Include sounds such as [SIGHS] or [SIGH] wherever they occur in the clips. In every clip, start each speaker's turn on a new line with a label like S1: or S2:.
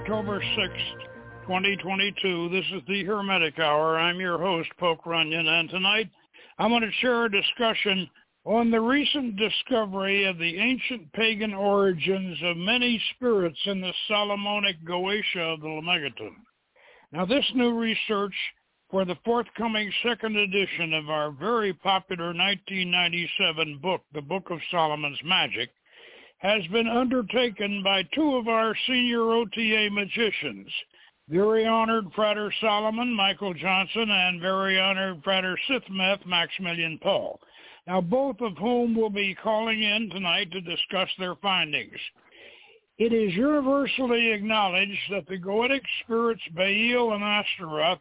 S1: October 6th, 2022. This is the Hermetic Hour. I'm your host, Poke Runyon, and tonight I'm going to share a discussion on the recent discovery of the ancient pagan origins of many spirits in the Solomonic Goetia of the Lemegeton. Now, this new research for the forthcoming second edition of our very popular 1997 book, The Book of Solomon's Magick, has been undertaken by two of our senior OTA magicians, very honored Frater Solomon, Michael Johnson, and very honored Frater Sithmeth, Maximilian Paul. Now, both of whom will be calling in tonight to discuss their findings. It is universally acknowledged that the Goetic spirits Bael and Ashtaroth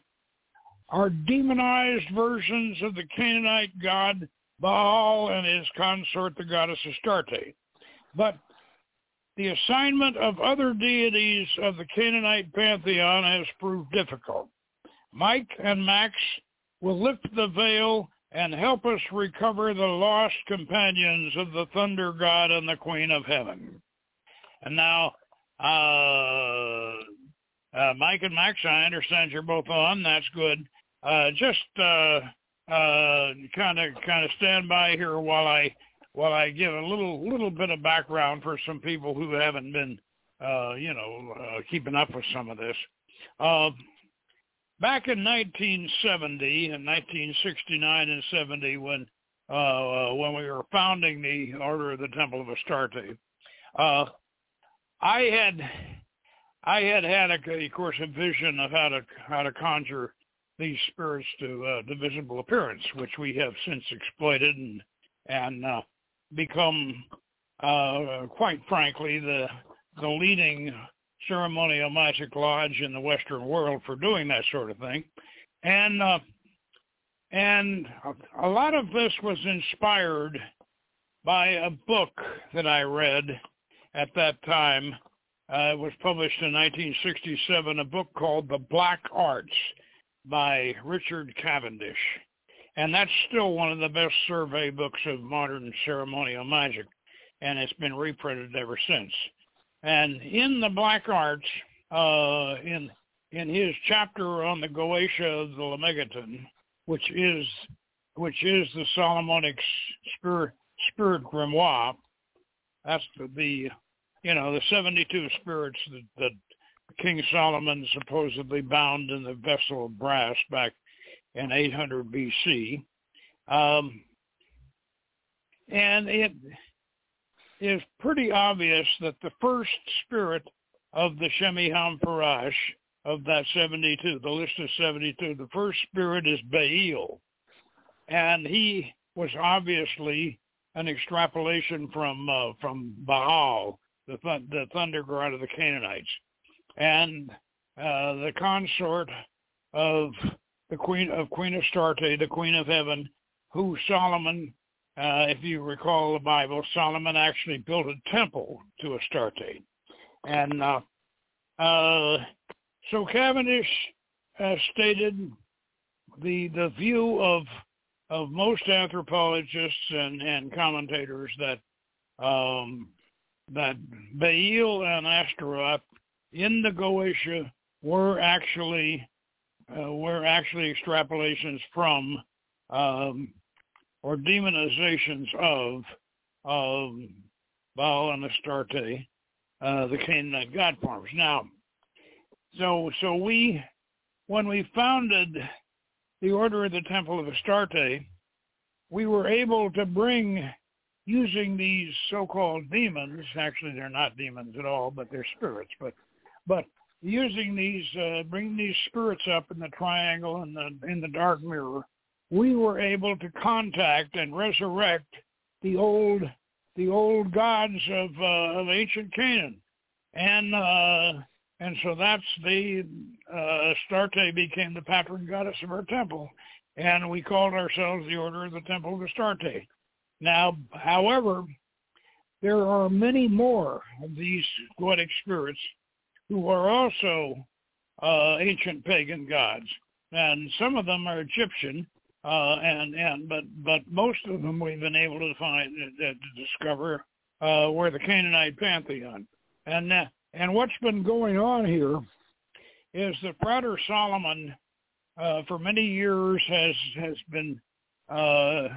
S1: are demonized versions of the Canaanite god Baal and his consort, the goddess Astarte. But the assignment of other deities of the Canaanite pantheon has proved difficult. Mike and Max will lift the veil and help us recover the lost companions of the thunder god and the queen of heaven. And now, uh, uh, Mike and Max, I understand you're both on. That's good. Uh, just kind of kind of stand by here while I while I give a little little bit of background for some people who haven't been, uh, you know, uh, keeping up with some of this. Uh, back in 1970 and 1969 and 70, when uh, when we were founding the Order of the Temple of Astarte, uh, I had I had had, a, of course, a vision of how to how to conjure these spirits to uh, to visible appearance, which we have since exploited and and uh, become, uh, quite frankly, the the leading ceremonial magic lodge in the Western world for doing that sort of thing, and uh, and a lot of this was inspired by a book that I read at that time. Uh, it was published in 1967, a book called The Black Arts by Richard Cavendish and that's still one of the best survey books of modern ceremonial magic, and it's been reprinted ever since. And in the Black Arts, uh, in in his chapter on the Goetia of the Lemegeton, which is which is the Solomonic spirit spirit grimoire, that's the, the you know the seventy-two spirits that, that King Solomon supposedly bound in the vessel of brass back in 800 BC. Um, and it is pretty obvious that the first spirit of the Shem HaMephorash of that 72, the list of 72, the first spirit is Bael. And he was obviously an extrapolation from uh, from Baal, the, th- the thunder god of the Canaanites. And uh, the consort of the queen of Queen Astarte, the Queen of Heaven, who Solomon, uh, if you recall the Bible, Solomon actually built a temple to Astarte, and uh, uh, so Cavendish uh, stated the the view of of most anthropologists and, and commentators that um, that Bael and Ashtaroth in the Goetia were actually uh, were actually extrapolations from um, or demonizations of of Baal and Astarte, uh, the Canaanite god forms. Now, so so we when we founded the Order of the Temple of Astarte, we were able to bring using these so-called demons. Actually, they're not demons at all, but they're spirits. But but using these, uh, bringing these spirits up in the triangle and the in the dark mirror, we were able to contact and resurrect the old the old gods of uh, of ancient Canaan, and uh, and so that's the uh, Astarte became the patron goddess of our temple, and we called ourselves the Order of the Temple of Astarte. Now, however, there are many more of these Goetic spirits who are also uh, ancient pagan gods, and some of them are Egyptian, uh, and and but but most of them we've been able to find uh, to discover uh, where the Canaanite pantheon. And uh, and what's been going on here is that Frater Solomon, uh, for many years, has has been uh,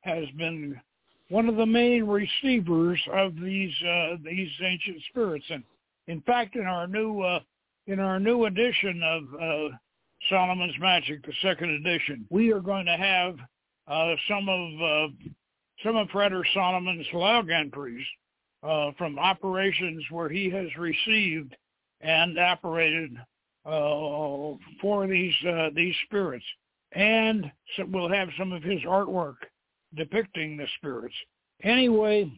S1: has been one of the main receivers of these uh, these ancient spirits. And in fact, in our new uh, in our new edition of uh, Solomon's Magick, the second edition, we are going to have uh, some of uh, some of Frater Solomon's log entries uh, from operations where he has received and operated uh, for these these spirits, and so we'll have some of his artwork depicting the spirits. Anyway,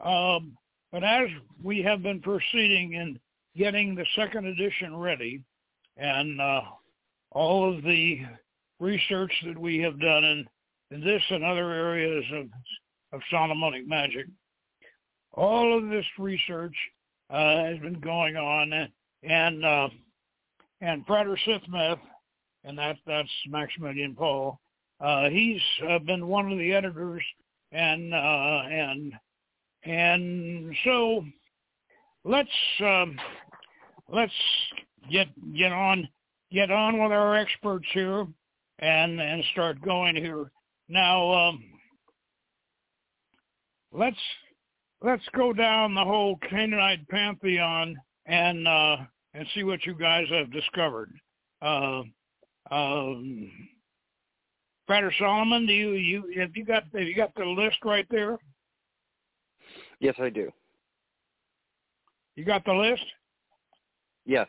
S1: um, but as we have been proceeding in getting the second edition ready, and uh, all of the research that we have done in, in this and other areas of, of Solomonic magic, all of this research uh, has been going on, and uh, and Frater Sithmeth, and that that's Maximilian Paul. Uh, he's uh, been one of the editors, and uh, and and so let's um, let's get get on get on with our experts here, and and start going here. Now um, let's let's go down the whole Canaanite pantheon and uh, and see what you guys have discovered. Uh, um, Solomon, do you you have you got have you got the list right there?
S2: Yes, I do.
S1: You got the list?
S2: Yes.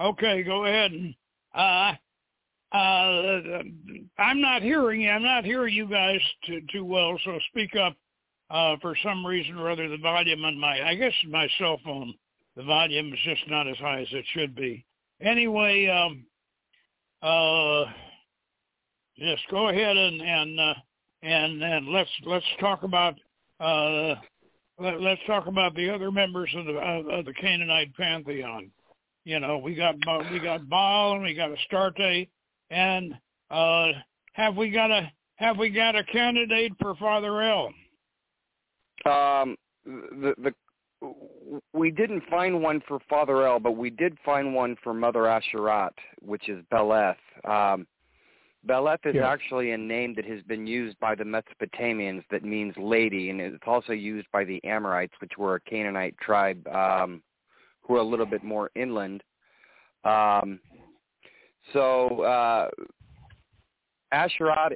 S1: Okay, go ahead. And, uh, uh, I'm not hearing you. I'm not hearing you guys too, too well, so speak up. Uh, for some reason or other, the volume on my, I guess my cell phone, the volume is just not as high as it should be. Anyway, um, uh, just go ahead and and uh, and and let's let's talk about uh, let, us talk about the other members of the of, the Canaanite pantheon. You know, we got we got Baal and we got Astarte, and uh, have we got a have we got a candidate for Father El?
S2: Um, the the we didn't find one for Father El, but we did find one for Mother Asherat, which is Beleth. Um, Beleth is yeah. actually a name that has been used by the Mesopotamians that means lady, and it's also used by the Amorites, which were a Canaanite tribe um, who are a little bit more inland. Um, so uh,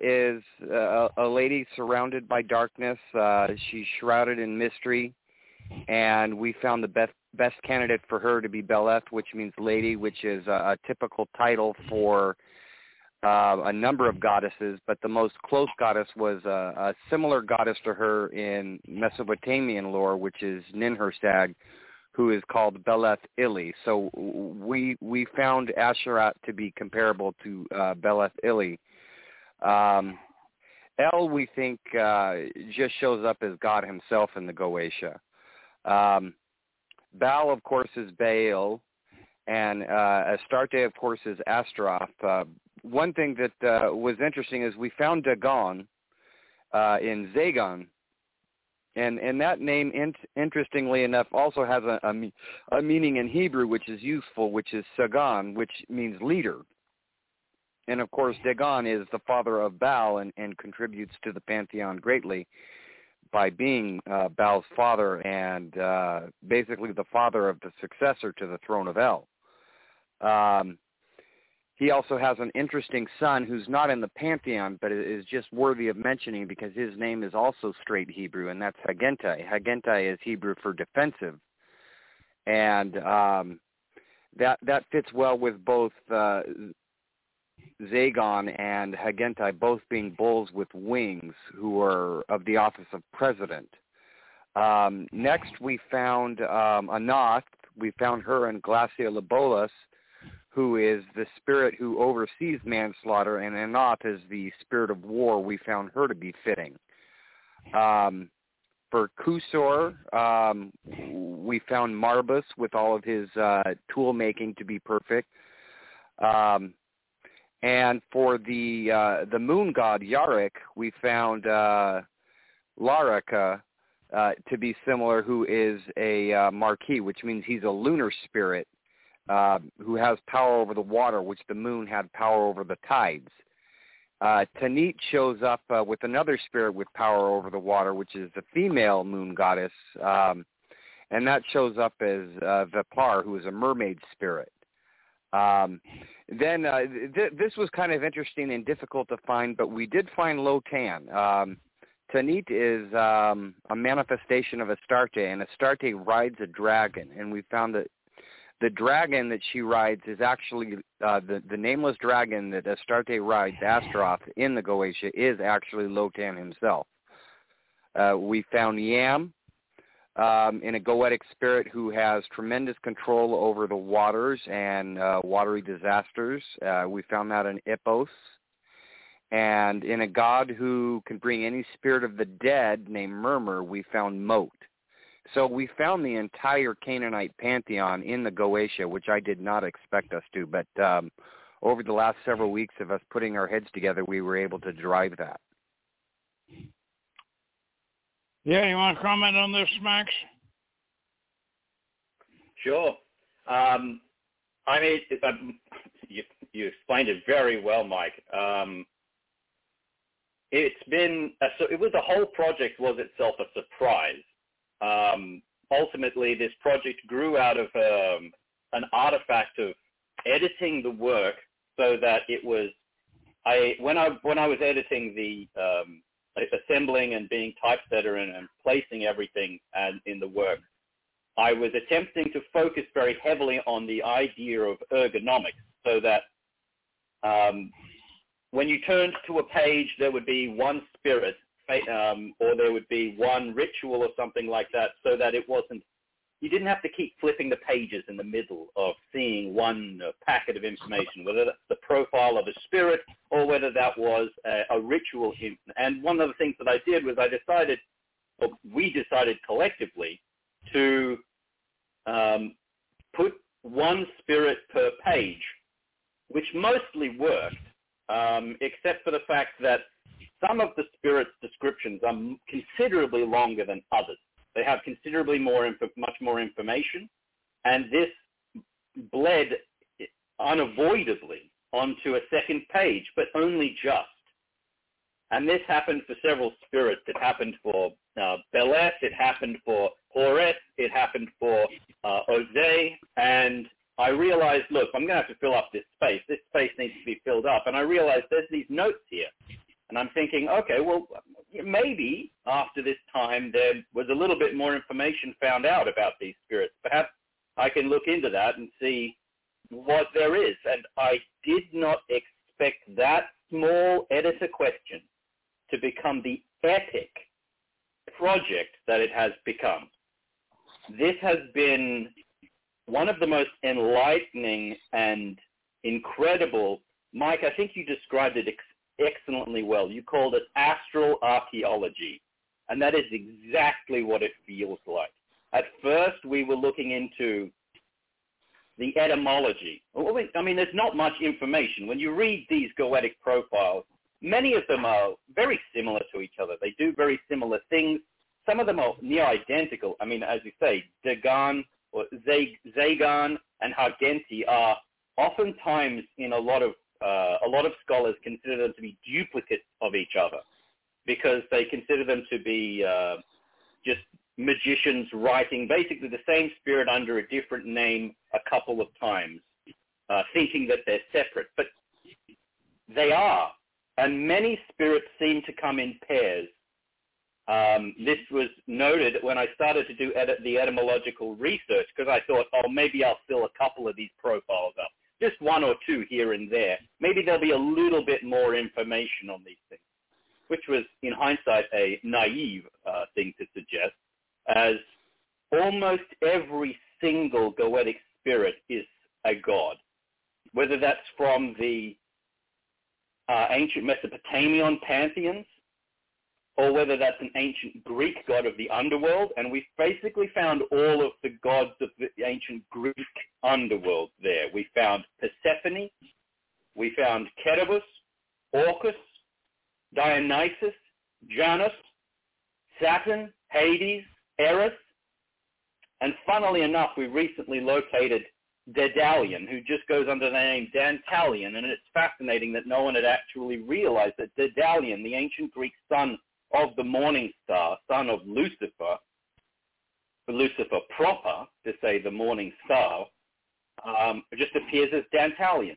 S2: is a, a lady surrounded by darkness. Uh, she's shrouded in mystery, and we found the best best candidate for her to be Beleth, which means lady, which is a, a typical title for uh, a number of goddesses, but the most close goddess was a, a similar goddess to her in Mesopotamian lore, which is Ninhursag, who is called Beleth Ili. So we we found Asherat to be comparable to uh, Beleth Ili. Um, El, we think, uh, just shows up as God himself in the Goetia. Um, Baal, of course, is Bael, and uh, Astarte, of course, is Astaroth. Uh, one thing that uh, was interesting is we found Dagon uh, in Zagon, and and that name, in, interestingly enough, also has a, a, a meaning in Hebrew which is useful, which is Sagan, which means leader. And of course, Dagon is the father of Baal and, and contributes to the pantheon greatly by being uh, Baal's father and uh, basically the father of the successor to the throne of El. Um, he also has an interesting son who's not in the pantheon, but is just worthy of mentioning because his name is also straight Hebrew, and that's Haagenti. Haagenti is Hebrew for defensive, and um, that that fits well with both uh, Zagon and Haagenti, both being bulls with wings, who are of the office of president. Um, next, we found um, Anath. We found her in Glasya-Labolas, who is the spirit who oversees manslaughter, and Anath is the spirit of war. We found her to be fitting. Um, for Kusor, um, we found Marbas with all of his uh, tool making to be perfect. Um, and for the uh, the moon god Yarik, we found uh, Laraka, uh, to be similar, who is a uh, Marquis, which means he's a lunar spirit uh, who has power over the water, which the moon had power over the tides. Uh, Tanit shows up uh, with another spirit with power over the water, which is the female moon goddess, um, and that shows up as uh, Vepar, who is a mermaid spirit. Um, then uh, th- this was kind of interesting and difficult to find, but we did find Lotan. Um, Tanit is um, a manifestation of Astarte, and Astarte rides a dragon, and we found that the dragon that she rides is actually uh, the the nameless dragon that Astarte rides, Astaroth, in the Goetia is actually Lotan himself. Uh, we found Yam um, in a Goetic spirit who has tremendous control over the waters and uh, watery disasters. Uh, we found that in Ipos. And in a god who can bring any spirit of the dead named Murmur, we found Mot. So we found the entire Canaanite pantheon in the Goetia, which I did not expect us to. But um, over the last several weeks of us putting our heads together, we were able to drive that.
S1: Yeah, you want to comment on this, Max?
S3: Sure. Um, I mean, um, you, you, explained it very well, Mike. Um, it's been a, so it was the whole project was itself a surprise. Um, ultimately, this project grew out of um, an artifact of editing the work so that it was I when I when I was editing the um, assembling and being typesetter and, and placing everything and in the work, I was attempting to focus very heavily on the idea of ergonomics so that um, when you turned to a page, there would be one spirit um, or there would be one ritual or something like that so that it wasn't you didn't have to keep flipping the pages in the middle of seeing one uh, packet of information, whether that's the profile of a spirit or whether that was a, a ritual. And one of the things that I did was I decided, or we decided collectively, to um, put one spirit per page, which mostly worked, um, except for the fact that some of the spirit's descriptions are considerably longer than others. They have considerably more, inf- much more information, and this bled unavoidably onto a second page, but only just. And this happened for several spirits. It happened for uh, Beleth, it happened for Horeth, it happened for uh, Ose, and I realized, look, I'm going to have to fill up this space. This space needs to be filled up. And I realized there's these notes here. And I'm thinking, okay, well, maybe after this time there was a little bit more information found out about these spirits. Perhaps I can look into that and see what there is. And I did not expect that small editor question to become the epic project that it has become. This has been one of the most enlightening and incredible, Mike, I think you described it excellently well. You called it astral archaeology, and that is exactly what it feels like. At first, we were looking into the etymology. I mean, there's not much information. When you read these Goetic profiles, many of them are very similar to each other. They do very similar things. Some of them are near identical. I mean, as you say, Dagan or Zagan and Haagenti are oftentimes in a lot of uh, a lot of scholars consider them to be duplicates of each other because they consider them to be uh, just magicians writing basically the same spirit under a different name a couple of times, uh, thinking that they're separate. But they are, and many spirits seem to come in pairs. Um, this was noted when I started to do the etymological research because I thought, oh, maybe I'll fill a couple of these profiles up just one or two here and there. Maybe there'll be a little bit more information on these things, which was, in hindsight, a naive uh, thing to suggest, as almost every single Goetic spirit is a god, whether that's from the uh, ancient Mesopotamian pantheons or whether that's an ancient Greek god of the underworld. And we've basically found all of the gods of the ancient Greek underworld there. We found Persephone, we found Cerberus, Orcus, Dionysus, Janus, Saturn, Hades, Eris, and funnily enough, we recently located Daedalion, who just goes under the name Dantalion, and it's fascinating that no one had actually realized that Daedalion, the ancient Greek son of the morning star, son of Lucifer, Lucifer proper, to say the morning star, um, just appears as Dantalion.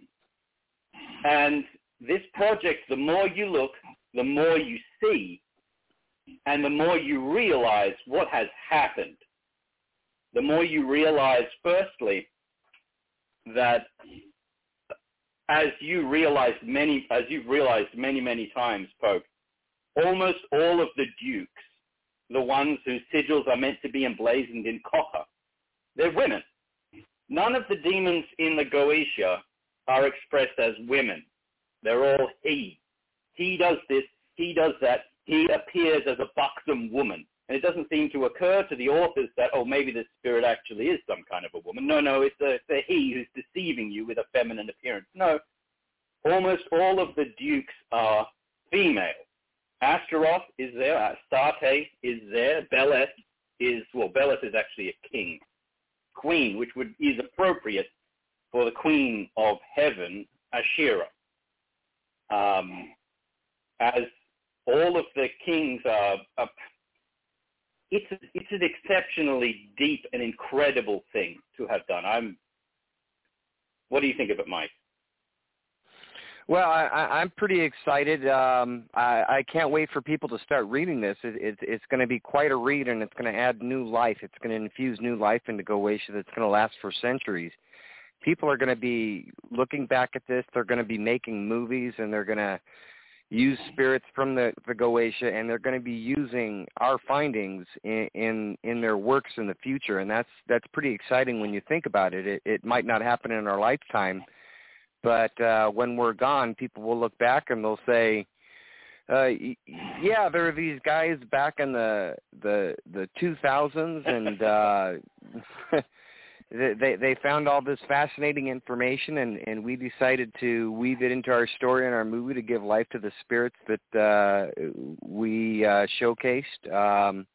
S3: And this project, the more you look, the more you see, and the more you realize what has happened. The more you realize, firstly, that as you realized many, as you've realized many, many times, Poke, almost all of the dukes, the ones whose sigils are meant to be emblazoned in copper, they're women. None of the demons in the Goetia are expressed as women. They're all he. He does this, he does that, he appears as a buxom woman. And it doesn't seem to occur to the authors that, oh, maybe this spirit actually is some kind of a woman. No, no, it's a, it's a he who's deceiving you with a feminine appearance. No, almost all of the dukes are female. Astaroth is there, Astarte is there, Beleth is, well, Beleth is actually a king, queen, which would is appropriate for the queen of heaven, Ashera. Um, as all of the kings are, are it's it's an exceptionally deep and incredible thing to have done. I'm. What do you think of it, Mike?
S2: Well, I, I'm pretty excited. Um, I, I can't wait for people to start reading this. It, it, it's going to be quite a read, and it's going to add new life. It's going to infuse new life into Goetia that's going to last for centuries. People are going to be looking back at this. They're going to be making movies, and they're going to use spirits from the, the Goetia, and they're going to be using our findings in, in in their works in the future, and that's that's pretty exciting when you think about it. It, it might not happen in our lifetime, but uh, when we're gone, people will look back and they'll say, uh, "Yeah, there are these guys back in the the the 2000s, and uh, [LAUGHS] they they found all this fascinating information and and we decided to weave it into our story and our movie to give life to the spirits that uh we uh showcased um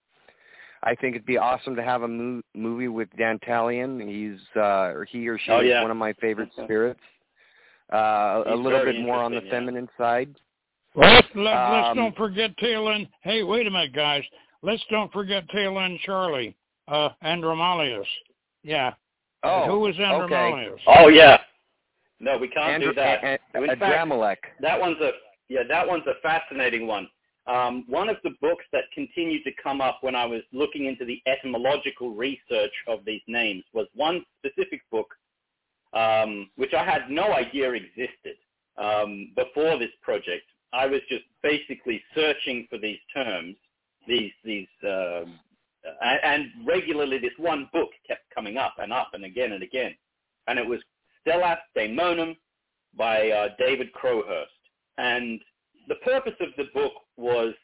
S2: I think it'd be awesome to have a mo- movie with Dantalion. He's uh or he or she
S3: oh, yeah.
S2: is one of my favorite [LAUGHS] spirits. Uh a little bit more on the
S3: yeah.
S2: feminine side.
S1: Well, let's, let, let's
S2: Um,
S1: don't forget Talon. Hey, wait a minute, guys. Let's don't forget Talon Charlie, uh, Andromalius. Yeah.
S2: Oh,
S1: Who was
S2: okay.
S1: Andromalius?
S3: Oh yeah. No, we can't
S2: Andrew,
S3: do that.
S2: a, a,
S3: In
S2: a
S3: fact, That one's a yeah, that one's a fascinating one. Um, one of the books that continued to come up when I was looking into the etymological research of these names was one specific book, um, which I had no idea existed um, before this project. I was just basically searching for these terms, these these, and, and regularly this one book kept coming up and up and again and again, and it was Stellas Daemonum by uh, David Crowhurst. And the purpose of the book was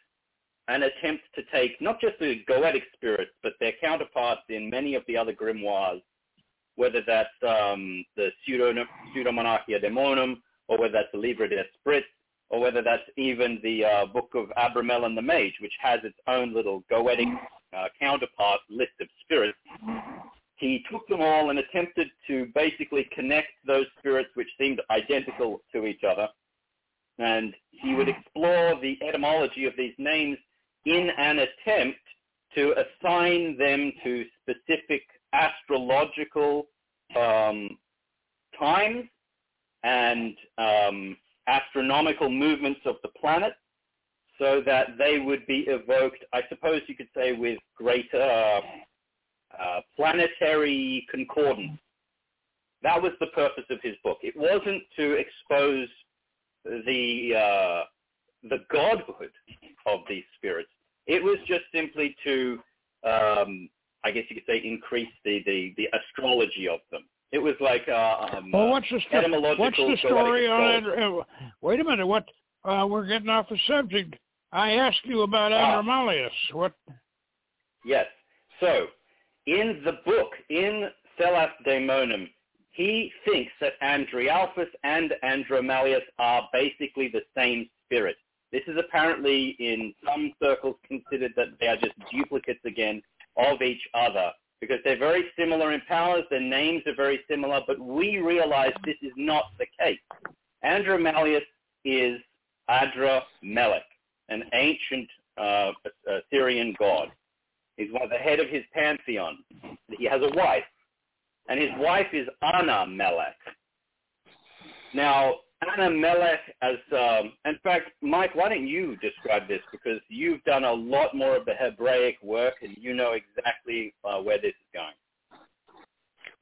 S3: an attempt to take not just the goetic spirits, but their counterparts in many of the other grimoires, whether that's um, the Pseudo, Pseudomonarchia Daemonum, or whether that's the Livre des Esprits, or whether that's even the uh, book of Abramelin the Mage, which has its own little goetic uh, counterpart list of spirits. He took them all and attempted to basically connect those spirits which seemed identical to each other. And he would explore the etymology of these names in an attempt to assign them to specific astrological um, times and um, astronomical movements of the planet so that they would be evoked, I suppose you could say, with greater uh, uh, planetary concordance. That was the purpose of his book. It wasn't to expose the uh, the godhood of these spirits. It was just simply to, um, I guess you could say, increase the, the, the astrology of them. It was like uh, um,
S1: Well, what's the, sto-
S3: etymological
S1: what's the story on it? Uh, wait a minute. What? Uh, we're getting off the subject. I asked you about
S3: Ah.
S1: Andromalius. What?
S3: Yes. So, in the book, in Stellas Daemonum, he thinks that Andrealphus and Andromalius are basically the same spirit. This is apparently in some circles considered that they are just duplicates again of each other because they're very similar in powers, their names are very similar, but we realize this is not the case. Andromalius is Adra Melech, an ancient uh, Assyrian god. He's one of the head of his pantheon. He has a wife, and his wife is Anamelech. Now, Anamelech as, um, in fact, Mike, why don't you describe this because you've done a lot more of the Hebraic work and you know exactly uh, where this is going.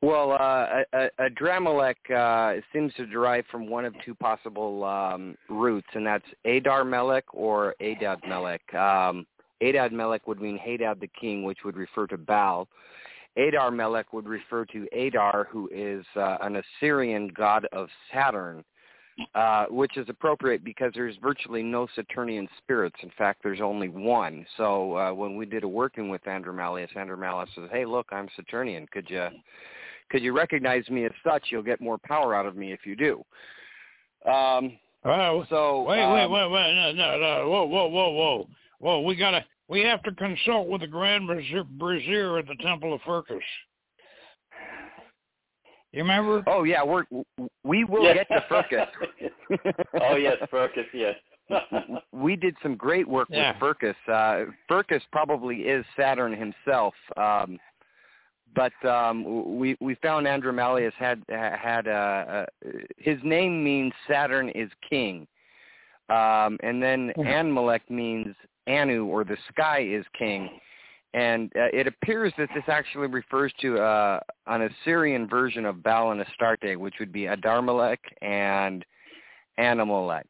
S2: Well, uh, a, a uh, seems to derive from one of two possible um, roots, and that's Adar Melech or Adad Melech. Um, Adad Melech would mean Hadad the king, which would refer to Baal. Adar Melech would refer to Adar, who is uh, an Assyrian god of Saturn, uh, which is appropriate because there's virtually no Saturnian spirits. In fact, there's only one. So uh, when we did a working with Andromalius, Andromalius says, "Hey, look, I'm Saturnian. Could you could you recognize me as such? You'll get more power out of me if you do." Um,
S1: uh,
S2: so
S1: wait,
S2: um,
S1: wait, wait, wait, no, no, no, whoa, whoa, whoa, whoa, whoa. We gotta, we have to consult with the Grand Brazier at the Temple of Furcas. You remember?
S2: Oh yeah, we're we will yes. get to Furcas. [LAUGHS]
S3: oh yes, Furcas, yes. [LAUGHS]
S2: we did some great work
S1: yeah.
S2: with Furcas. Uh, Furcas probably is Saturn himself, um, but um, we we found Andromalius had had uh, uh, his name means Saturn is king, um, and then
S1: yeah.
S2: Anmalek means Anu or the sky is king and uh, it appears that this actually refers to uh, an Assyrian version of Baal and Astarte, which would be Adarmelech and Anamelech.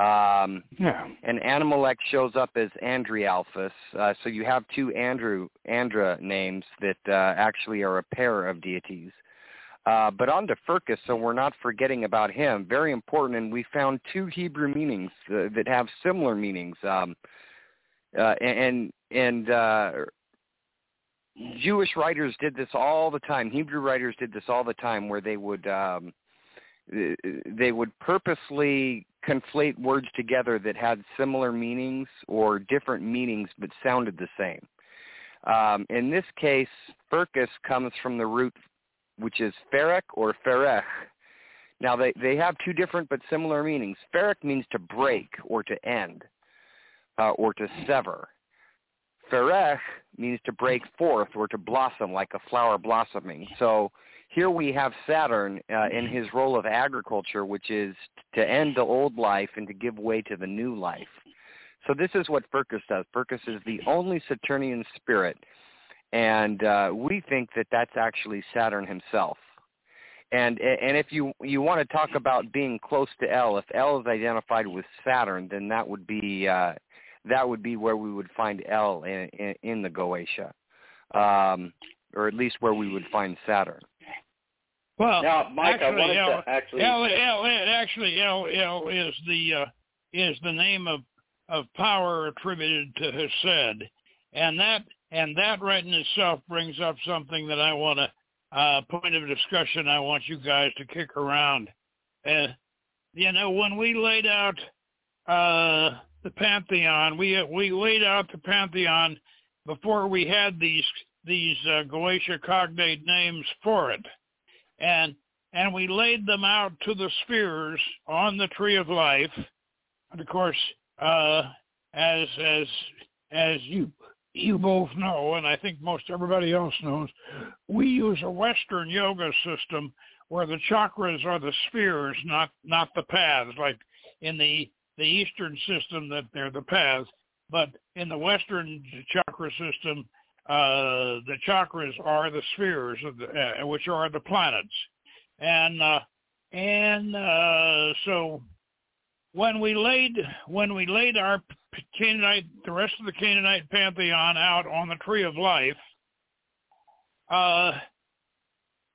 S2: Um,
S1: yeah.
S2: And Anamelech shows up as Andrealphus, uh, so you have two Andrew Andra names that uh, actually are a pair of deities. Uh, but on to Furcas, so we're not forgetting about him. Very important, and we found two Hebrew meanings uh, that have similar meanings. Um, uh, and and uh, Jewish writers did this all the time. Hebrew writers did this all the time, where they would um, they would purposely conflate words together that had similar meanings or different meanings but sounded the same. Um, in this case, Furcas comes from the root which is ferek or ferech. Now they, they have two different but similar meanings. Ferek means to break or to end uh, or to sever. Ferech means to break forth or to blossom like a flower blossoming. So here we have Saturn uh, in his role of agriculture, which is to end the old life and to give way to the new life. So this is what Furcas does. Furcas is the only Saturnian spirit, and uh, we think that that's actually Saturn himself. And and if you you want to talk about being close to El, if El is identified with Saturn, then that would be uh, that would be where we would find El in, in, in the Goetia, um, or at least where we would find Saturn.
S1: Well,
S3: now, Mike,
S1: actually,
S3: I wanted
S1: El,
S3: to actually
S1: El, El, actually El, El is the uh, is the name of of power attributed to Hesed, and that and that right in itself brings up something that I want to uh, point of discussion. I want you guys to kick around. Uh, you know, when we laid out uh, the pantheon. We we laid out the pantheon before we had these these uh, Goetia cognate names for it, and and we laid them out to the spheres on the tree of life. And of course, uh, as as as you you both know, and I think most everybody else knows, we use a Western yoga system where the chakras are the spheres, not not the paths, like in the the Eastern system that they're the path, but in the Western chakra system, uh, the chakras are the spheres, the, uh, which are the planets, and uh, and uh, so when we laid when we laid our Canaanite, the rest of the Canaanite pantheon out on the tree of life, uh,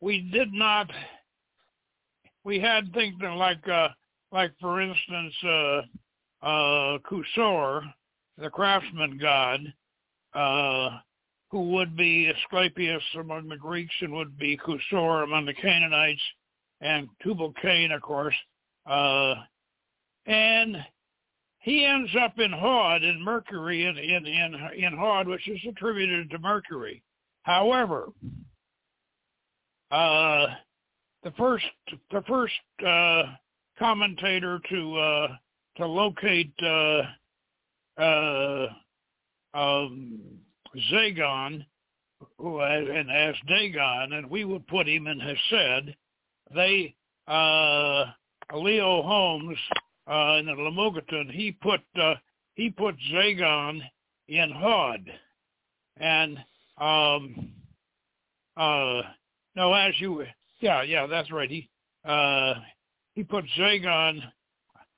S1: we did not. We had things like uh, like for instance, uh, uh, Kusor, the craftsman god, uh, who would be Asclepius among the Greeks and would be Kusor among the Canaanites, and Tubal Cain, of course. Uh, and he ends up in Hod in Mercury in in in, in Hod, which is attributed to Mercury. However, uh, the first the first uh, commentator to uh, to locate uh, uh, um, Zagon who and as Dagon, and we would put him in Hesed. They uh, Leo Holmes uh, in the Lemegeton, he put uh, he put Zagon in Hod, and um, uh, no, as you yeah yeah that's right he uh, he put Zagon,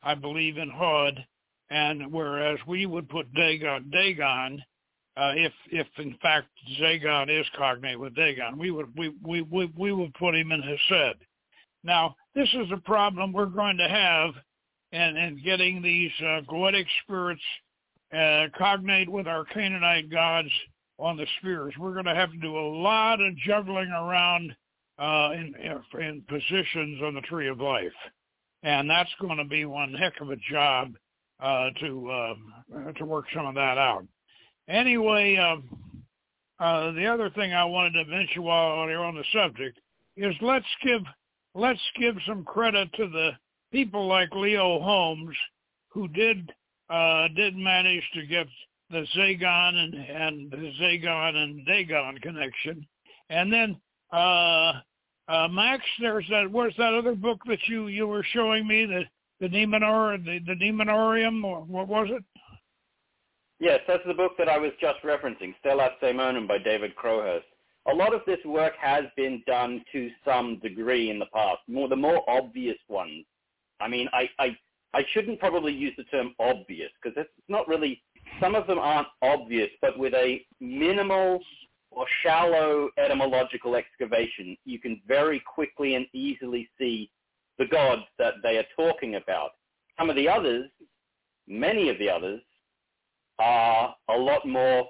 S1: I believe, in Hod, and whereas we would put Dagon Dagon uh, if if in fact Zagon is cognate with Dagon, we would we we we, we would put him in Hesed. Now this is a problem we're going to have, in, and getting these uh, goetic spirits uh, cognate with our Canaanite gods on the spheres. We're going to have to do a lot of juggling around uh, in in positions on the tree of life, and that's going to be one heck of a job uh, to uh, to work some of that out. Anyway, um, uh, the other thing I wanted to mention while you're on the subject is let's give let's give some credit to the people like Leo Holmes who did uh, did manage to get the Zagon and, and the Zagon and Dagon connection, and then uh, uh, Max, there's that. Where's that other book that you you were showing me the the Demonor the the Demonorium or what was it?
S3: Yes, that's the book that I was just referencing, Stellas Daemonum by David Crowhurst. A lot of this work has been done to some degree in the past, more the more obvious ones. I mean, I, I, I shouldn't probably use the term obvious because it's not really, some of them aren't obvious, but with a minimal or shallow etymological excavation, you can very quickly and easily see the gods that they are talking about. Some of the others, many of the others, are a lot more,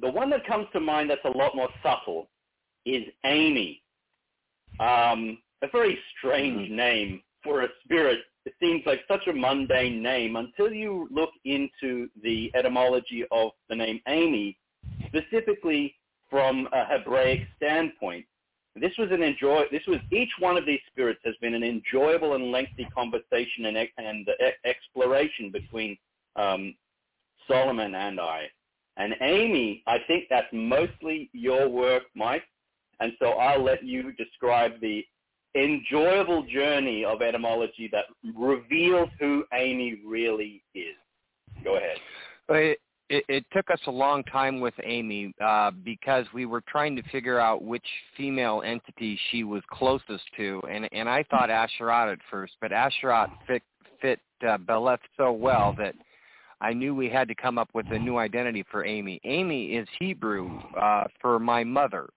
S3: the one that comes to mind that's a lot more subtle is Amy. Um, a very strange mm-hmm. name for a spirit. It seems like such a mundane name until you look into the etymology of the name Amy, specifically from a Hebraic standpoint. This was an enjoy. This was each one of these spirits has been an enjoyable and lengthy conversation and, and exploration between um, Solomon and I. And Amy, I think that's mostly your work, Mike. And so I'll let you describe the enjoyable journey of etymology that reveals who Amy really is. Go ahead.
S2: It, it took us a long time with Amy uh, because we were trying to figure out which female entity she was closest to, and and I thought Asherat at first, but Asherat fit fit uh, Beleth so well that I knew we had to come up with a new identity for Amy. Amy is Hebrew uh, for my mother,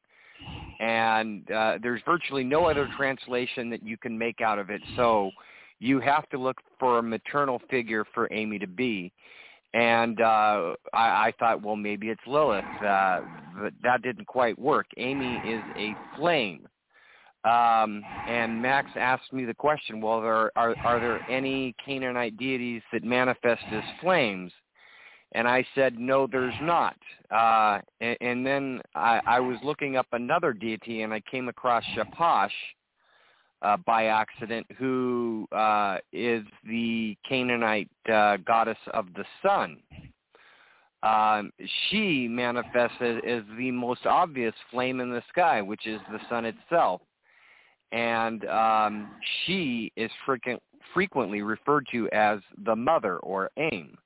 S2: and uh, there's virtually no other translation that you can make out of it. So you have to look for a maternal figure for Amy to be. And uh, I, I thought, well, maybe it's Lilith, uh, but that didn't quite work. Amy is a flame um, and Max asked me the question, well, there, are, are there any Canaanite deities that manifest as flames? And I said, no, there's not. Uh, and, and then I, I was looking up another deity, and I came across Shapash uh, by accident, who uh, is the Canaanite uh, goddess of the sun. Um, she manifests as, the most obvious flame in the sky, which is the sun itself and um, she is frequent, frequently referred to as the mother or Aim.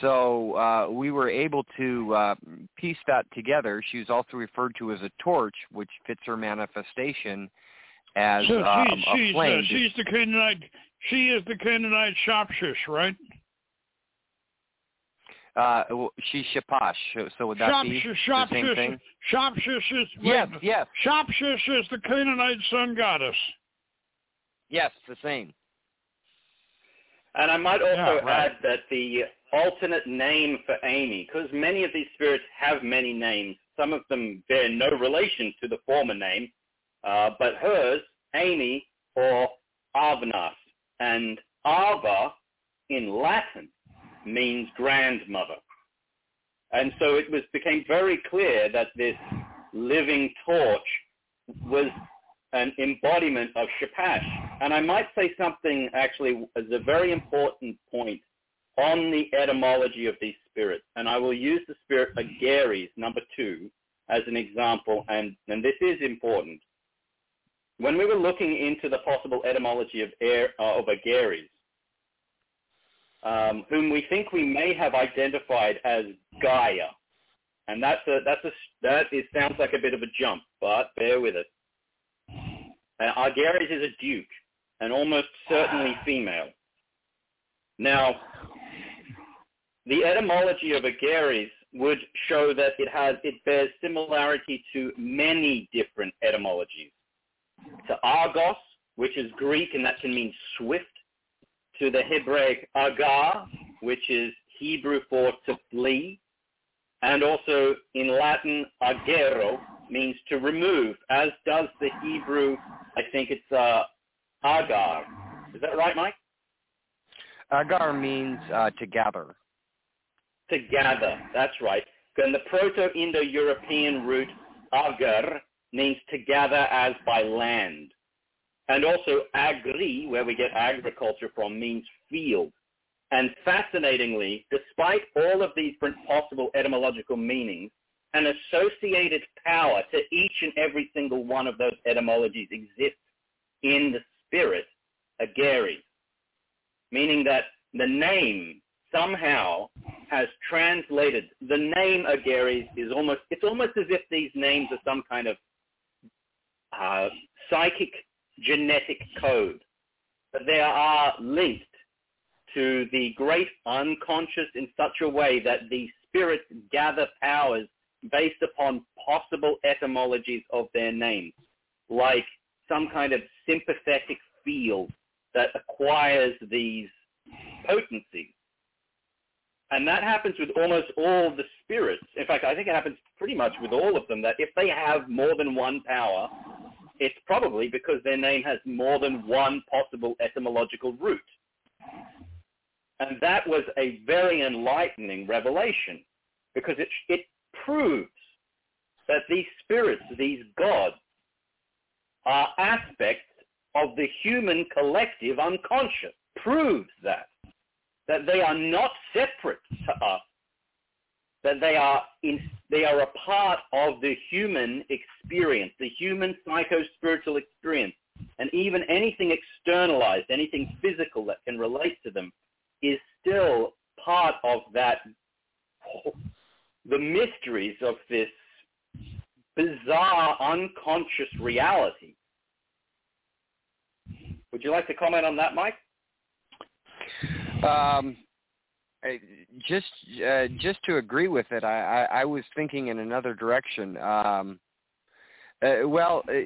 S2: So uh, we were able to uh, piece that together. She was also referred to as a torch, which fits her manifestation as
S1: so
S2: um,
S1: she's, a
S2: she's, flame.
S1: Uh, she's the Canaanite. She is the Canaanite Shopshish, right?
S2: Uh, she's Shapash, so would that
S1: Shop,
S2: be
S1: shop,
S2: the same thing?
S1: Shopshish is
S2: yes,
S1: wait,
S2: yes.
S1: Shopshish is the Canaanite sun goddess.
S2: Yes, the same.
S3: And I might also
S1: yeah, right.
S3: add that the alternate name for Amy, because many of these spirits have many names. Some of them bear no relation to the former name, uh, but hers, Amy, or Avnas. And Ava in Latin means grandmother. And so it was became very clear that this living torch was an embodiment of Shapash. And I might say something actually as a very important point on the etymology of these spirits. And I will use the spirit of Agares, number two, as an example, and, and this is important. When we were looking into the possible etymology of, air, uh, of Agares, um, whom we think we may have identified as Gaia, and that's a, that's a, that is, sounds like a bit of a jump, but bear with us. Uh, Argares is a duke, and almost certainly [SIGHS] female. Now, the etymology of Agares would show that it has it bears similarity to many different etymologies. To Argos, which is Greek and that can mean swift, to the Hebraic agar, which is Hebrew for to flee, and also in Latin agero means to remove, as does the Hebrew, I think it's uh, agar. Is that right, Mike?
S2: Agar means uh, to gather
S3: to gather. That's right. And the Proto-Indo-European root agar means to gather as by land. And also agri, where we get agriculture from, means field. And fascinatingly, despite all of these possible etymological meanings, an associated power to each and every single one of those etymologies exists in the spirit, agari, meaning that the name somehow has translated the name Agares is almost it's almost as if these names are some kind of uh, psychic genetic code that they are linked to the great unconscious in such a way that the spirits gather powers based upon possible etymologies of their names, like some kind of sympathetic field that acquires these potencies. And that happens with almost all the spirits. In fact, I think it happens pretty much with all of them that if they have more than one power, it's probably because their name has more than one possible etymological root. And that was a very enlightening revelation because it, it proves that these spirits, these gods, are aspects of the human collective unconscious. Proves that that they are not separate to us, that they are in, they are a part of the human experience, the human psycho-spiritual experience. And even anything externalized, anything physical that can relate to them is still part of that, the mysteries of this bizarre unconscious reality. Would you like to comment on that, Mike?
S2: Um, just uh, just to agree with it, I, I, I was thinking in another direction. Um, uh, well, uh,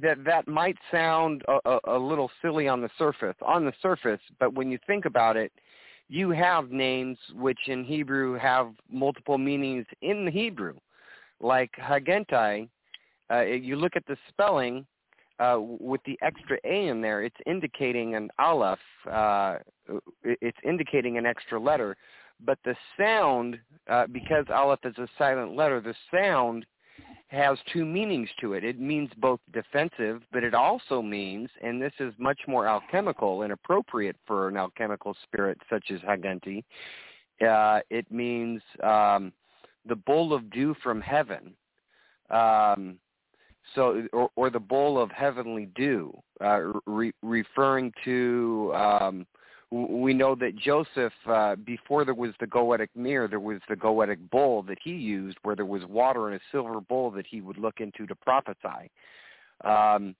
S2: that that might sound a, a little silly on the surface, on the surface, but when you think about it, you have names which in Hebrew have multiple meanings in the Hebrew, like Haagenti. Uh, you look at the spelling, uh, with the extra A in there, it's indicating an aleph. Uh, it's indicating an extra letter. But the sound, uh, because aleph is a silent letter, the sound has two meanings to it. It means both defensive, but it also means, and this is much more alchemical and appropriate for an alchemical spirit such as Haagenti, uh, it means um, the bowl of dew from heaven. Um, so or, or the bowl of heavenly dew, uh, re- referring to um, we know that Joseph, uh, before there was the goetic mirror, there was the goetic bowl that he used, where there was water in a silver bowl that he would look into to prophesy. Um,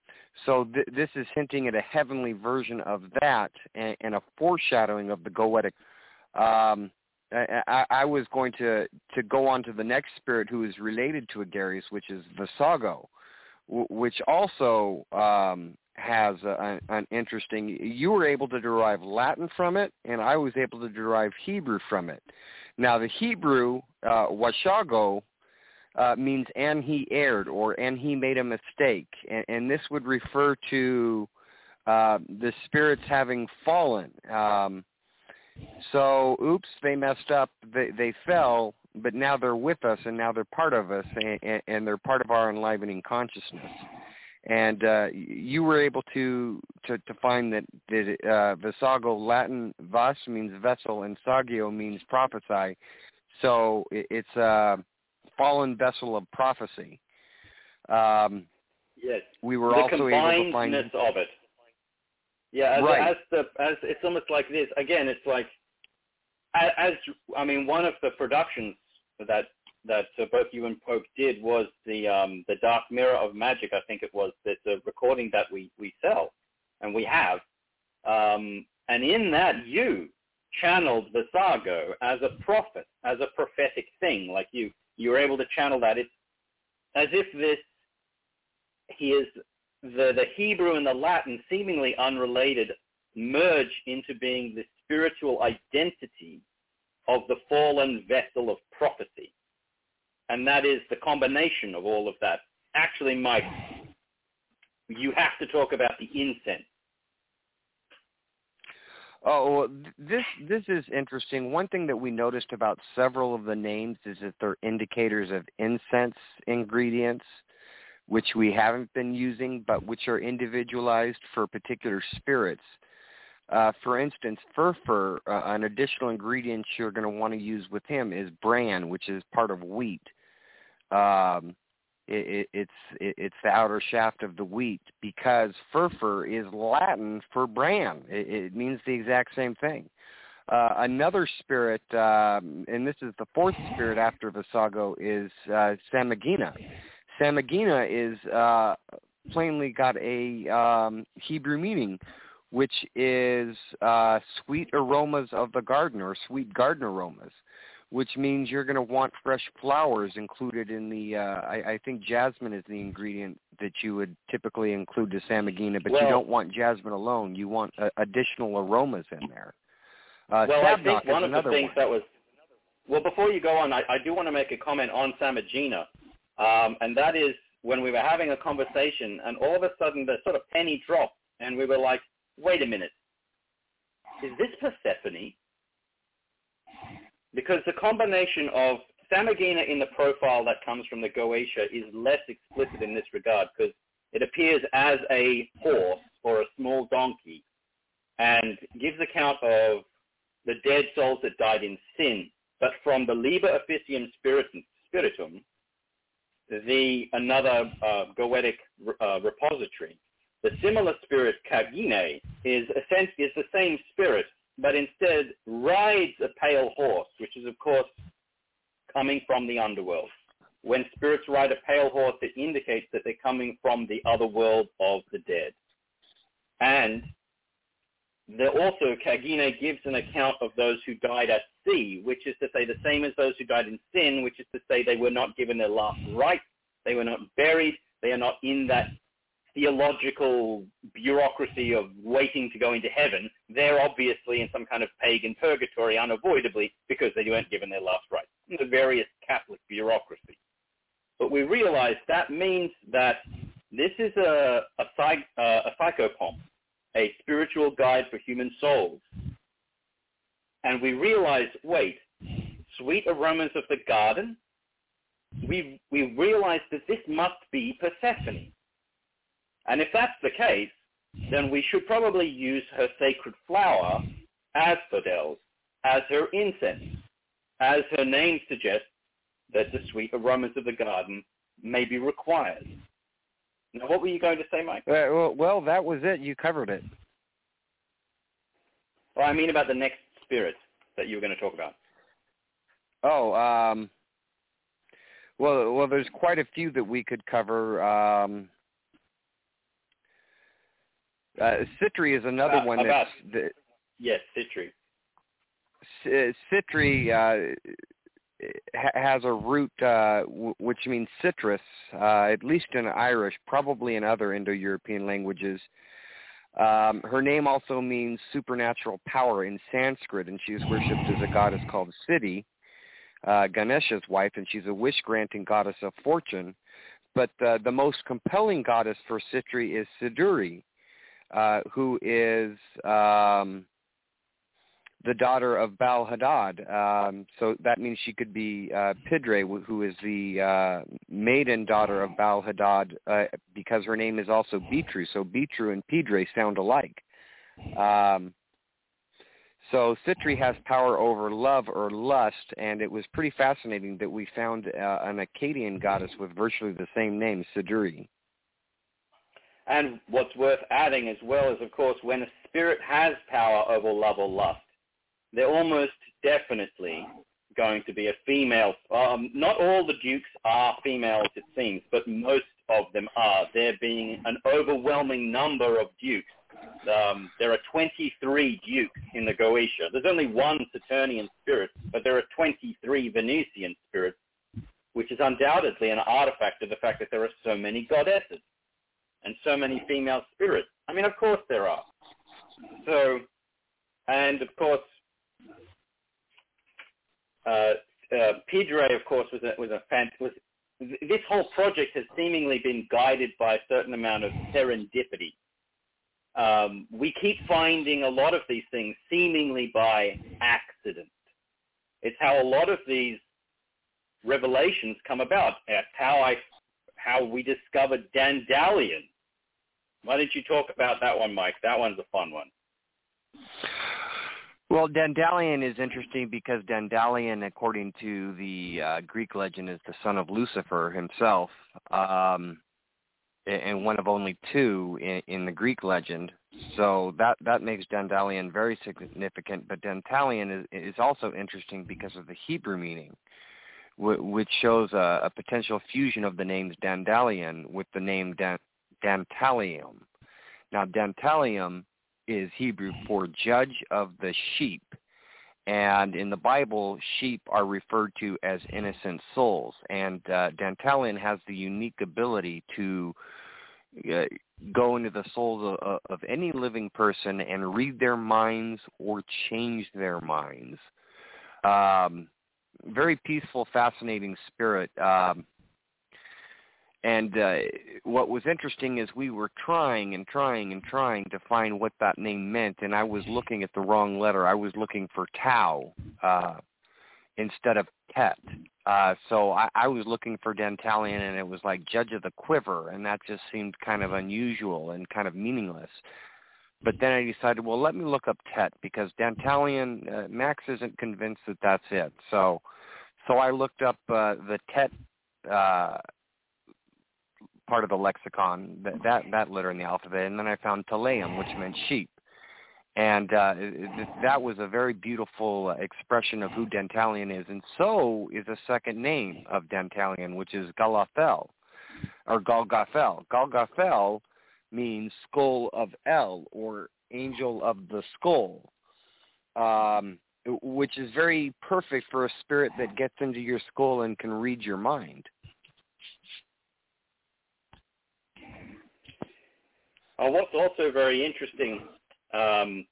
S2: so th- this is hinting at a heavenly version of that and, and a foreshadowing of the goetic. Um, I, I, was going to to go on to the next spirit who is related to Agares, which is Vassago which also um, has a, an interesting. You were able to derive Latin from it, and I was able to derive Hebrew from it. Now, the Hebrew uh, washago uh, means "and he erred" or "and he made a mistake," and, and this would refer to uh, the spirits having fallen. Um, so, oops, they messed up. They they fell, but now they're with us, and now they're part of us, and, and they're part of our enlivening consciousness. And uh, you were able to to, to find that that uh, Vassago Latin vas means vessel, and sagio means prophesy. So it's a fallen vessel of prophecy. Um,
S3: yes.
S2: We were
S3: the
S2: also able to find
S3: of it. Yeah, as,
S2: right.
S3: as the as it's almost like this. Again, it's like as, I mean, one of the productions that that uh, both you and Pope did was the um, the Dark Mirror of Magic. I think it was that's a recording that we we sell and we have. Um, and in that, you channeled the Vassago as a prophet, as a prophetic thing. Like you, you were able to channel that. It's as if this he is the, the Hebrew and the Latin, seemingly unrelated, merge into being the spiritual identity of the fallen vessel of prophecy. And that is the combination of all of that. Actually, Mike, you have to talk about the incense.
S2: Oh, well, this this is interesting. One thing that we noticed about several of the names is that they're indicators of incense ingredients which we haven't been using, but which are individualized for particular spirits. Uh, for instance, furfur, uh, an additional ingredient you're going to want to use with him is bran, which is part of wheat. Um, it, it, it's it, it's the outer shaft of the wheat because furfur is Latin for bran. It, means the exact same thing. Uh, another spirit, um, and this is the fourth spirit after Vassago, is uh, Samigina. Samigina is uh, plainly got a um, Hebrew meaning, which is uh, sweet aromas of the garden or sweet garden aromas, which means you're going to want fresh flowers included in the. Uh, I, I think jasmine is the ingredient that you would typically include to Samigina, but
S3: well,
S2: you don't want jasmine alone. You want uh, additional aromas in there. Uh,
S3: well, I think one
S2: of
S3: the things
S2: one.
S3: that was. Well, before you go on, I, I do want to make a comment on Samigina. Um, and that is when we were having a conversation and all of a sudden the sort of penny dropped and we were like, wait a minute, is this Persephone? Because the combination of Samigina in the profile that comes from the Goetia is less explicit in this regard because it appears as a horse or a small donkey and gives account of the dead souls that died in sin. But from the Liber Officium Spiritum, the another uh, goetic uh, repository. The similar spirit, Kagine, is, is the same spirit, but instead rides a pale horse, which is, of course, coming from the underworld. When spirits ride a pale horse, it indicates that they're coming from the other world of the dead. And also, Kagine gives an account of those who died at sea, which is to say the same as those who died in sin, which is to say they were not given their last rites, they were not buried, they are not in that theological bureaucracy of waiting to go into heaven. They're obviously in some kind of pagan purgatory unavoidably because they weren't given their last rites the various Catholic bureaucracy. But we realize that means that this is a, a, uh, a psychopomp, a spiritual guide for human souls. And we realize, wait, sweet aromas of the garden, we we realize that this must be Persephone. And if that's the case, then we should probably use her sacred flower, asphodels, as her incense, as her name suggests that the sweet aromas of the garden may be required. Now, what were you going to say, Mike?
S2: Uh, well, well, that was it. You covered it.
S3: Well, I mean about the next spirit that you were going to talk about.
S2: Oh, um, well, well, there's quite a few that we could cover. Um, uh, Sitri is another
S3: about,
S2: one
S3: about,
S2: that's. The,
S3: yes, Sitri.
S2: Sitri uh, has a root uh, w- which means citrus, uh, at least in Irish, probably in other Indo-European languages. Um, her name also means supernatural power in Sanskrit, and she is worshipped as a goddess called Siddhi, uh, Ganesha's wife, and she's a wish-granting goddess of fortune. But uh, the most compelling goddess for Sitri is Siduri, uh, who is um, the daughter of Baal Hadad. Um, so that means she could be uh, Pidray, who is the uh, maiden daughter of Baal Hadad, uh, because her name is also Bitru. So Bitru and Pidray sound alike. Um, so Sitri has power over love or lust, and it was pretty fascinating that we found uh, an Akkadian goddess with virtually the same name, Siduri.
S3: And what's worth adding as well is, of course, when a spirit has power over love or lust, they're almost definitely going to be a female. Um, not all the dukes are females, it seems, but most of them are. There being an overwhelming number of dukes. Um, there are 23 dukes in the Goetia. There's only one Saturnian spirit, but there are 23 Venusian spirits, which is undoubtedly an artifact of the fact that there are so many goddesses and so many female spirits. I mean, of course there are. So, and of course, uh, uh, Pidray, of course, was a, was a fan, was this whole project has seemingly been guided by a certain amount of serendipity. Um, we keep finding a lot of these things seemingly by accident. It's how a lot of these revelations come about. It's how I, how we discovered Dandalion. Why don't you talk about that one, Mike? That one's a fun one.
S2: Well, Daedalion is interesting because Daedalion, according to the uh, Greek legend, is the son of Lucifer himself, um, and one of only two in, in the Greek legend. So that that makes Daedalion very significant. But Dantalion is, is also interesting because of the Hebrew meaning, which shows a, a potential fusion of the names Dandalion with the name Dan, Dantalium. Now, Dantalium is Hebrew for judge of the sheep. And in the Bible, sheep are referred to as innocent souls. And uh, Dantalion has the unique ability to uh, go into the souls of, of any living person and read their minds or change their minds. Um, very peaceful, fascinating spirit. Um, and uh, what was interesting is we were trying and trying and trying to find what that name meant, and I was looking at the wrong letter. I was looking for Tau uh, instead of Tet. Uh, so I, I was looking for Dantalion, and it was like Judge of the Quiver, and that just seemed kind of unusual and kind of meaningless. But then I decided, well, let me look up Tet because Dantalion, uh, Max isn't convinced that that's it. So, so I looked up uh, the Tet uh, part of the lexicon, that, that, that letter in the alphabet. And then I found Teleum, which meant sheep. And uh, that was a very beautiful expression of who Dantalion is. And so is a second name of Dantalion, which is Galafel, or Galgafel. Galgafel means skull of El, or angel of the skull, um, which is very perfect for a spirit that gets into your skull and can read your mind.
S3: What's also very interesting um,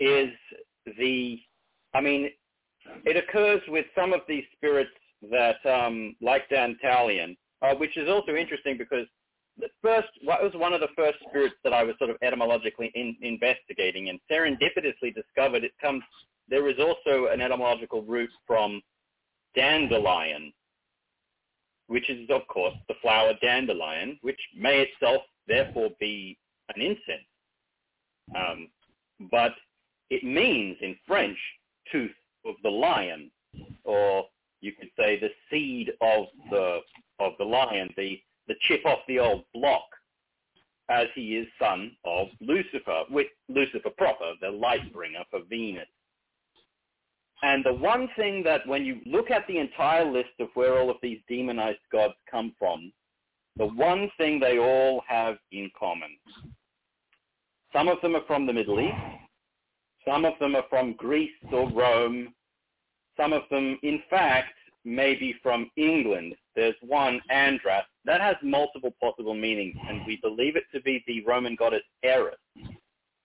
S3: is the, I mean, it occurs with some of these spirits that, um, like Dantalion, uh, which is also interesting because the first, what was one of the first spirits that I was sort of etymologically in, investigating and serendipitously discovered it comes, there is also an etymological root from dandelion, which is, of course, the flower dandelion, which may itself therefore be an incense. Um, but it means in French tooth of the lion, or you could say the seed of the of the lion, the the chip off the old block, as he is son of Lucifer, with Lucifer proper, the light bringer for Venus. And the one thing that when you look at the entire list of where all of these demonized gods come from, the one thing they all have in common. Some of them are from the Middle East. Some of them are from Greece or Rome. Some of them, in fact, may be from England. There's one, Andras, that has multiple possible meanings, and we believe it to be the Roman goddess Eris.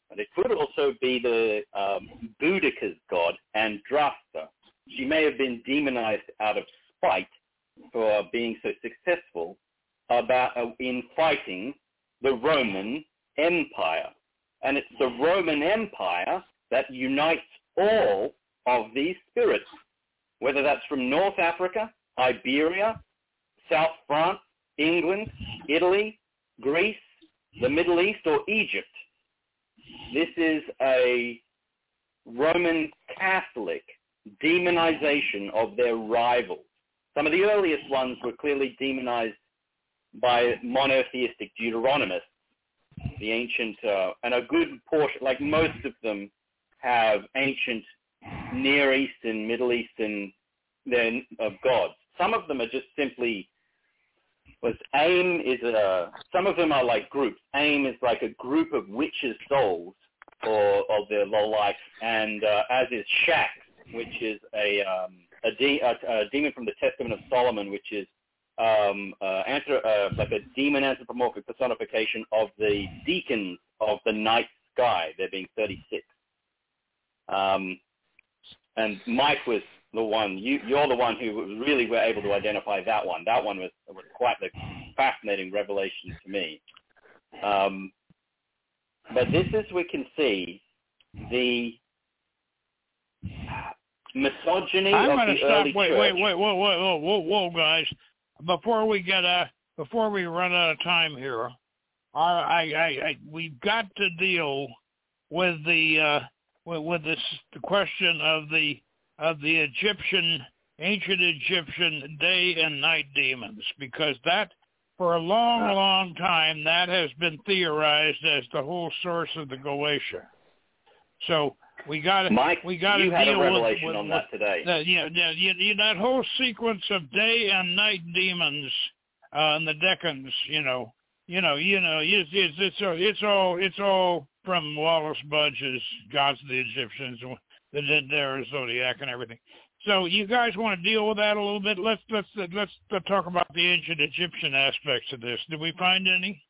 S3: But it could also be the um, Boudica's god, Andraste. She may have been demonized out of spite for being so successful about uh, in fighting the Roman Empire. And it's the Roman Empire that unites all of these spirits, whether that's from North Africa, Iberia, South France, England, Italy, Greece, the Middle East, or Egypt. This is a Roman Catholic demonization of their rivals. Some of the earliest ones were clearly demonized by monotheistic Deuteronomists, the ancient, uh, and a good portion, like most of them, have ancient Near Eastern, Middle Eastern then of gods. Some of them are just simply was AIM is a some of them are like groups. AIM is like a group of witches' souls or of their low life, and uh, as is Shax, which is a um, a, de- a, a demon from the Testament of Solomon, which is um, uh, anthro- uh, like a demon anthropomorphic personification of the decans of the night sky, there being 36. Um, and Mike was the one, you, you're the one who really were able to identify that one. That one was, was quite the fascinating revelation to me. Um, but this, as we can see, the misogyny
S1: I'm
S3: of the
S1: to stop.
S3: early
S1: Wait,
S3: church.
S1: wait, wait, whoa, whoa, whoa, whoa, whoa, guys! Before we get uh, before we run out of time here, I, I, I, we've got to deal with the uh, with, with this the question of the of the Egyptian ancient Egyptian day and night demons because that for a long, long time that has been theorized as the whole source of the Goetia. So we got to
S3: Mike,
S1: we got to
S3: you had
S1: deal
S3: a revelation
S1: with, with,
S3: on that today.
S1: that, yeah, yeah, you, you, that whole sequence of day and night demons uh, and the Decans, you know, you know, you know, it's it's it's all it's all it's all from Wallis Budge's Gods of the Egyptians, the Dendera Zodiac, and everything. So you guys want to deal with that a little bit? Let's let's let's, let's talk about the ancient Egyptian aspects of this. Did we find any?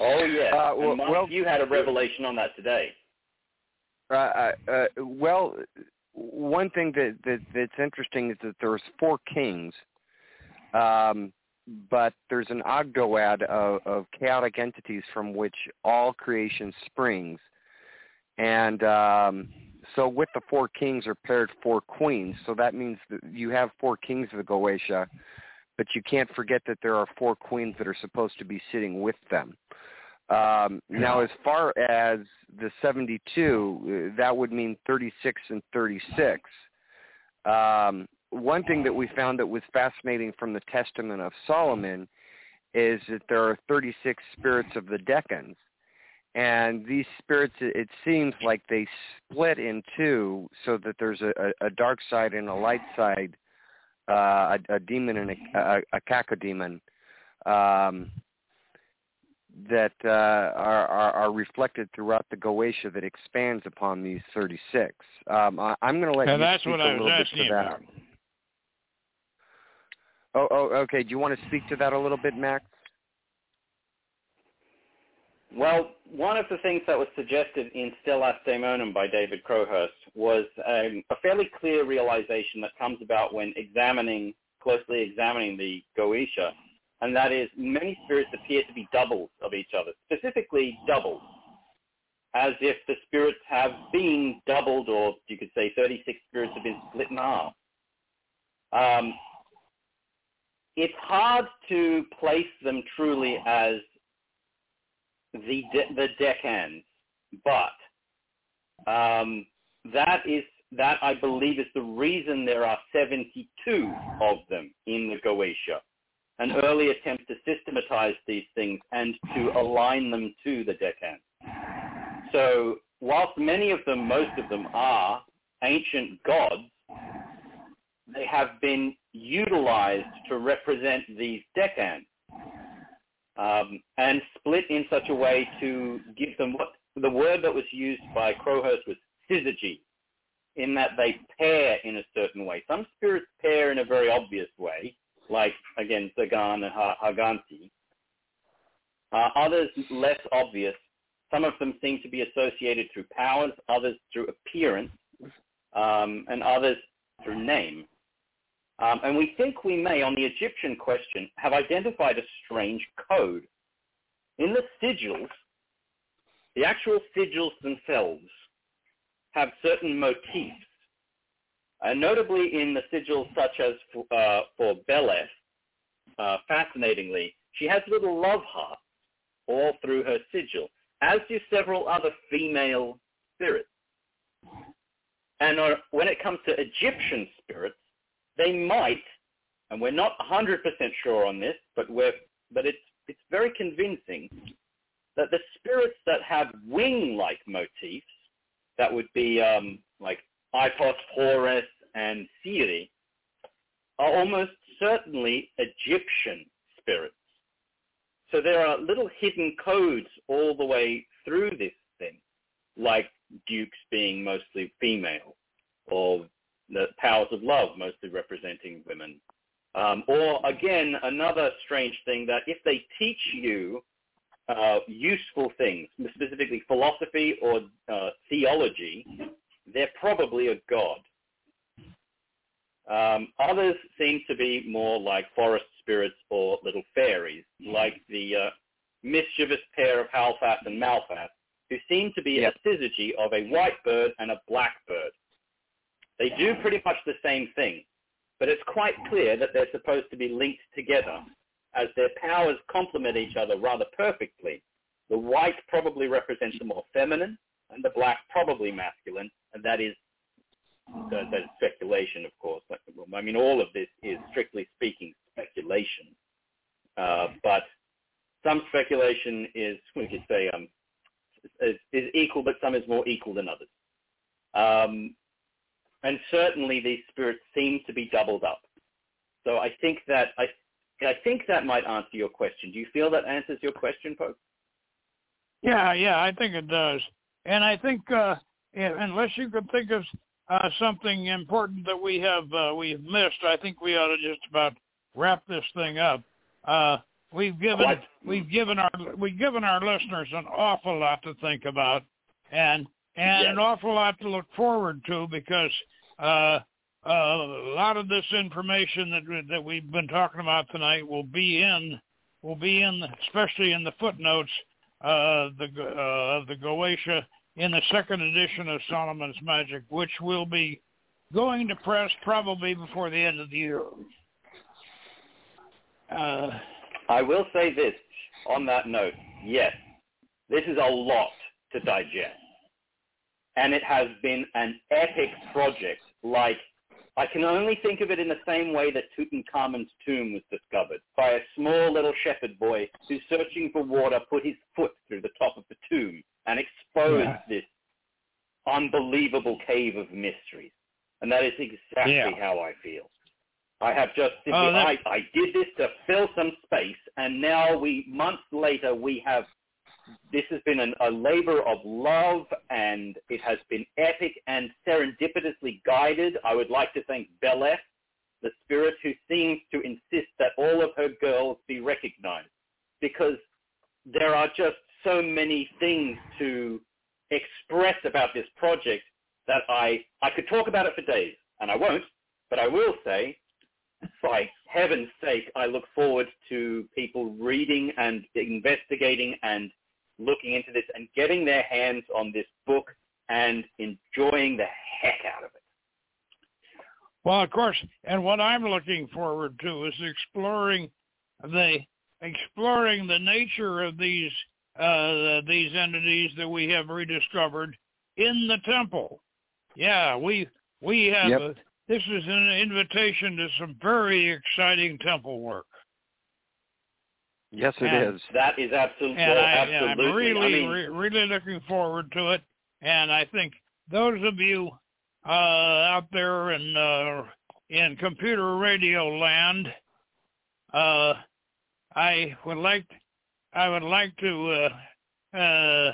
S3: Oh yeah.
S2: Uh, well-
S3: Mike,
S2: well-
S3: you had a revelation on that today.
S2: Uh, uh, well, one thing that, that that's interesting is that there's four kings, um, but there's an ogdoad of, of chaotic entities from which all creation springs, and um, so with the four kings are paired four queens. So that means that you have four kings of the Goetia, but you can't forget that there are four queens that are supposed to be sitting with them. Um, now, as far as the 72, uh, that would mean 36 and 36. Um, one thing that we found that was fascinating from the Testament of Solomon is that there are 36 spirits of the Decans. And these spirits, it seems like they split in two so that there's a, a, a dark side and a light side, uh, a, a demon and a, a, a cacodemon. Um, that uh, are, are, are reflected throughout the Goetia that expands upon these 36. Um, I, I'm going to let
S1: Now,
S2: you
S1: that's
S2: speak
S1: what
S2: a
S1: I was
S2: little bit
S1: asking
S2: to that.
S1: about.
S2: Oh, oh, okay. Do you want to speak to that a little bit, Max?
S3: Well, one of the things that was suggested in Stellas Daemonum by David Crowhurst was um, a fairly clear realization that comes about when examining, closely examining the Goetia, and that is many spirits appear to be doubles of each other, specifically doubles, as if the spirits have been doubled, or you could say 36 spirits have been split in half. Um, it's hard to place them truly as the de- the decans, but um, that is that I believe is the reason there are 72 of them in the Goetia. An early attempt to systematize these things and to align them to the decans. So whilst many of them, most of them are ancient gods, they have been utilized to represent these decans um, and split in such a way to give them what the word that was used by Crowhurst was syzygy, in that they pair in a certain way. Some spirits pair in a very obvious way, like again Zagan and Ha- Haagenti. Uh, others less obvious. Some of them seem to be associated through powers, others through appearance, um, and others through name. Um, and we think we may, on the Egyptian question, have identified a strange code. In the sigils the actual sigils themselves have certain motifs. Uh, notably in the sigils such as uh, for Beleth, uh, fascinatingly, she has little love hearts all through her sigil, as do several other female spirits. And uh, when it comes to Egyptian spirits, they might, and we're not 100% sure on this, but we're, but it's, it's very convincing that the spirits that have wing-like motifs, that would be um, like Ipos, Horus, and Siri, are almost certainly Egyptian spirits. So there are little hidden codes all the way through this thing, like dukes being mostly female, or the powers of love mostly representing women. Um, or again, another strange thing that if they teach you uh, useful things, specifically philosophy or uh, theology, they're probably a god. Um, others seem to be more like forest spirits or little fairies, like the uh, mischievous pair of Halfas and Malfas, who seem to be yep. a syzygy of a white bird and a black bird. They do pretty much the same thing, but it's quite clear that they're supposed to be linked together as their powers complement each other rather perfectly. The white probably represents the more feminine, and the black probably masculine, and that is that, that is speculation, of course. I mean, all of this is strictly speaking speculation, uh, but some speculation is we could say um, is, is, equal, but some is more equal than others. Um, and certainly these spirits seem to be doubled up. So I think that I I think that might answer your question. Do you feel that answers your question, folks?
S1: Yeah, yeah, I think it does. And I think uh, unless you could think of uh, something important that we have uh, we've missed, I think we ought to just about wrap this thing up. Uh, we've given what? we've given our we've given our listeners an awful lot to think about, and and yes. an awful lot to look forward to because uh, uh, a lot of this information that that we've been talking about tonight will be in will be in especially in the footnotes uh, the uh, of the Goetia in the second edition of Solomon's Magick, which will be going to press probably before the end of the year.
S3: Uh, I will say this on that note. Yes, this is a lot to digest. And it has been an epic project like I can only think of it in the same way that Tutankhamun's tomb was discovered by a small little shepherd boy who, searching for water, put his foot through the top of the tomb and exposed yeah. this unbelievable cave of mysteries. And that is exactly yeah. how I feel. I have just oh, I, I did this to fill some space, and now we months later we have this has been an, a labor of love and it has been epic and serendipitously guided. I would like to thank Beleth, the spirit who seems to insist that all of her girls be recognized because there are just so many things to express about this project that I, I could talk about it for days and I won't, but I will say, by heaven's sake, I look forward to people reading and investigating and looking into this and getting their hands on this book and enjoying the heck out of it.
S1: Well, of course, and what I'm looking forward to is exploring the exploring the nature of these uh, these entities that we have rediscovered in the temple. Yeah, we we have yep. a, this is an invitation to some very exciting temple work.
S2: Yes, it and, is.
S3: That is absolutely. And I, absolutely.
S1: I'm really,
S3: I mean,
S1: re- really looking forward to it. And I think those of you uh, out there in uh, in computer radio land, uh, I would like I would like to uh, uh,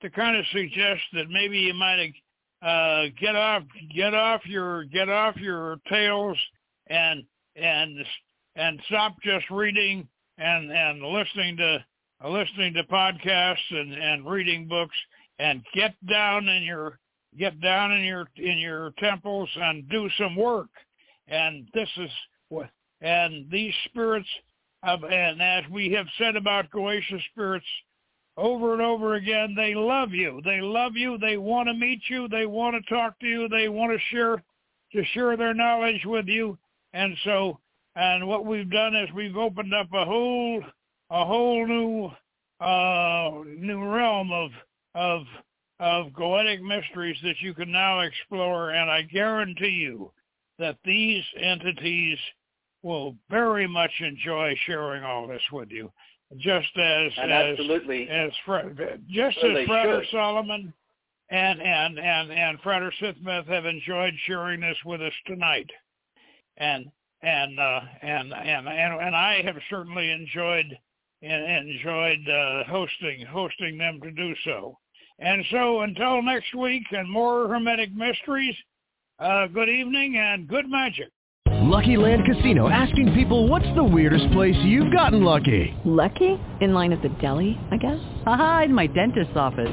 S1: to kind of suggest that maybe you might uh, get off get off your get off your tails and and and stop just reading and and listening to listening to podcasts and and reading books and get down in your get down in your in your temples and do some work and this is what and these spirits of, and as we have said about Goetia spirits over and over again. They love you. They love you. They want to meet you. They want to talk to you. They want to share to share their knowledge with you. And so, and what we've done is we've opened up a whole a whole new uh, new realm of of of goetic mysteries that you can now explore. And I guarantee you that these entities will very much enjoy sharing all this with you just as
S3: and
S1: as
S3: absolutely
S1: as just
S3: well,
S1: as
S3: should.
S1: Solomon and and and and Frater Sithmeth have enjoyed sharing this with us tonight, and and uh, and and and and I have certainly enjoyed enjoyed uh, hosting hosting them to do so. And so until next week and more Hermetic Mysteries, uh, good evening and good magic.
S4: Lucky Land Casino asking people what's the weirdest place you've gotten lucky?
S5: Lucky? In line at the deli, I guess?
S6: Aha, in my dentist's office.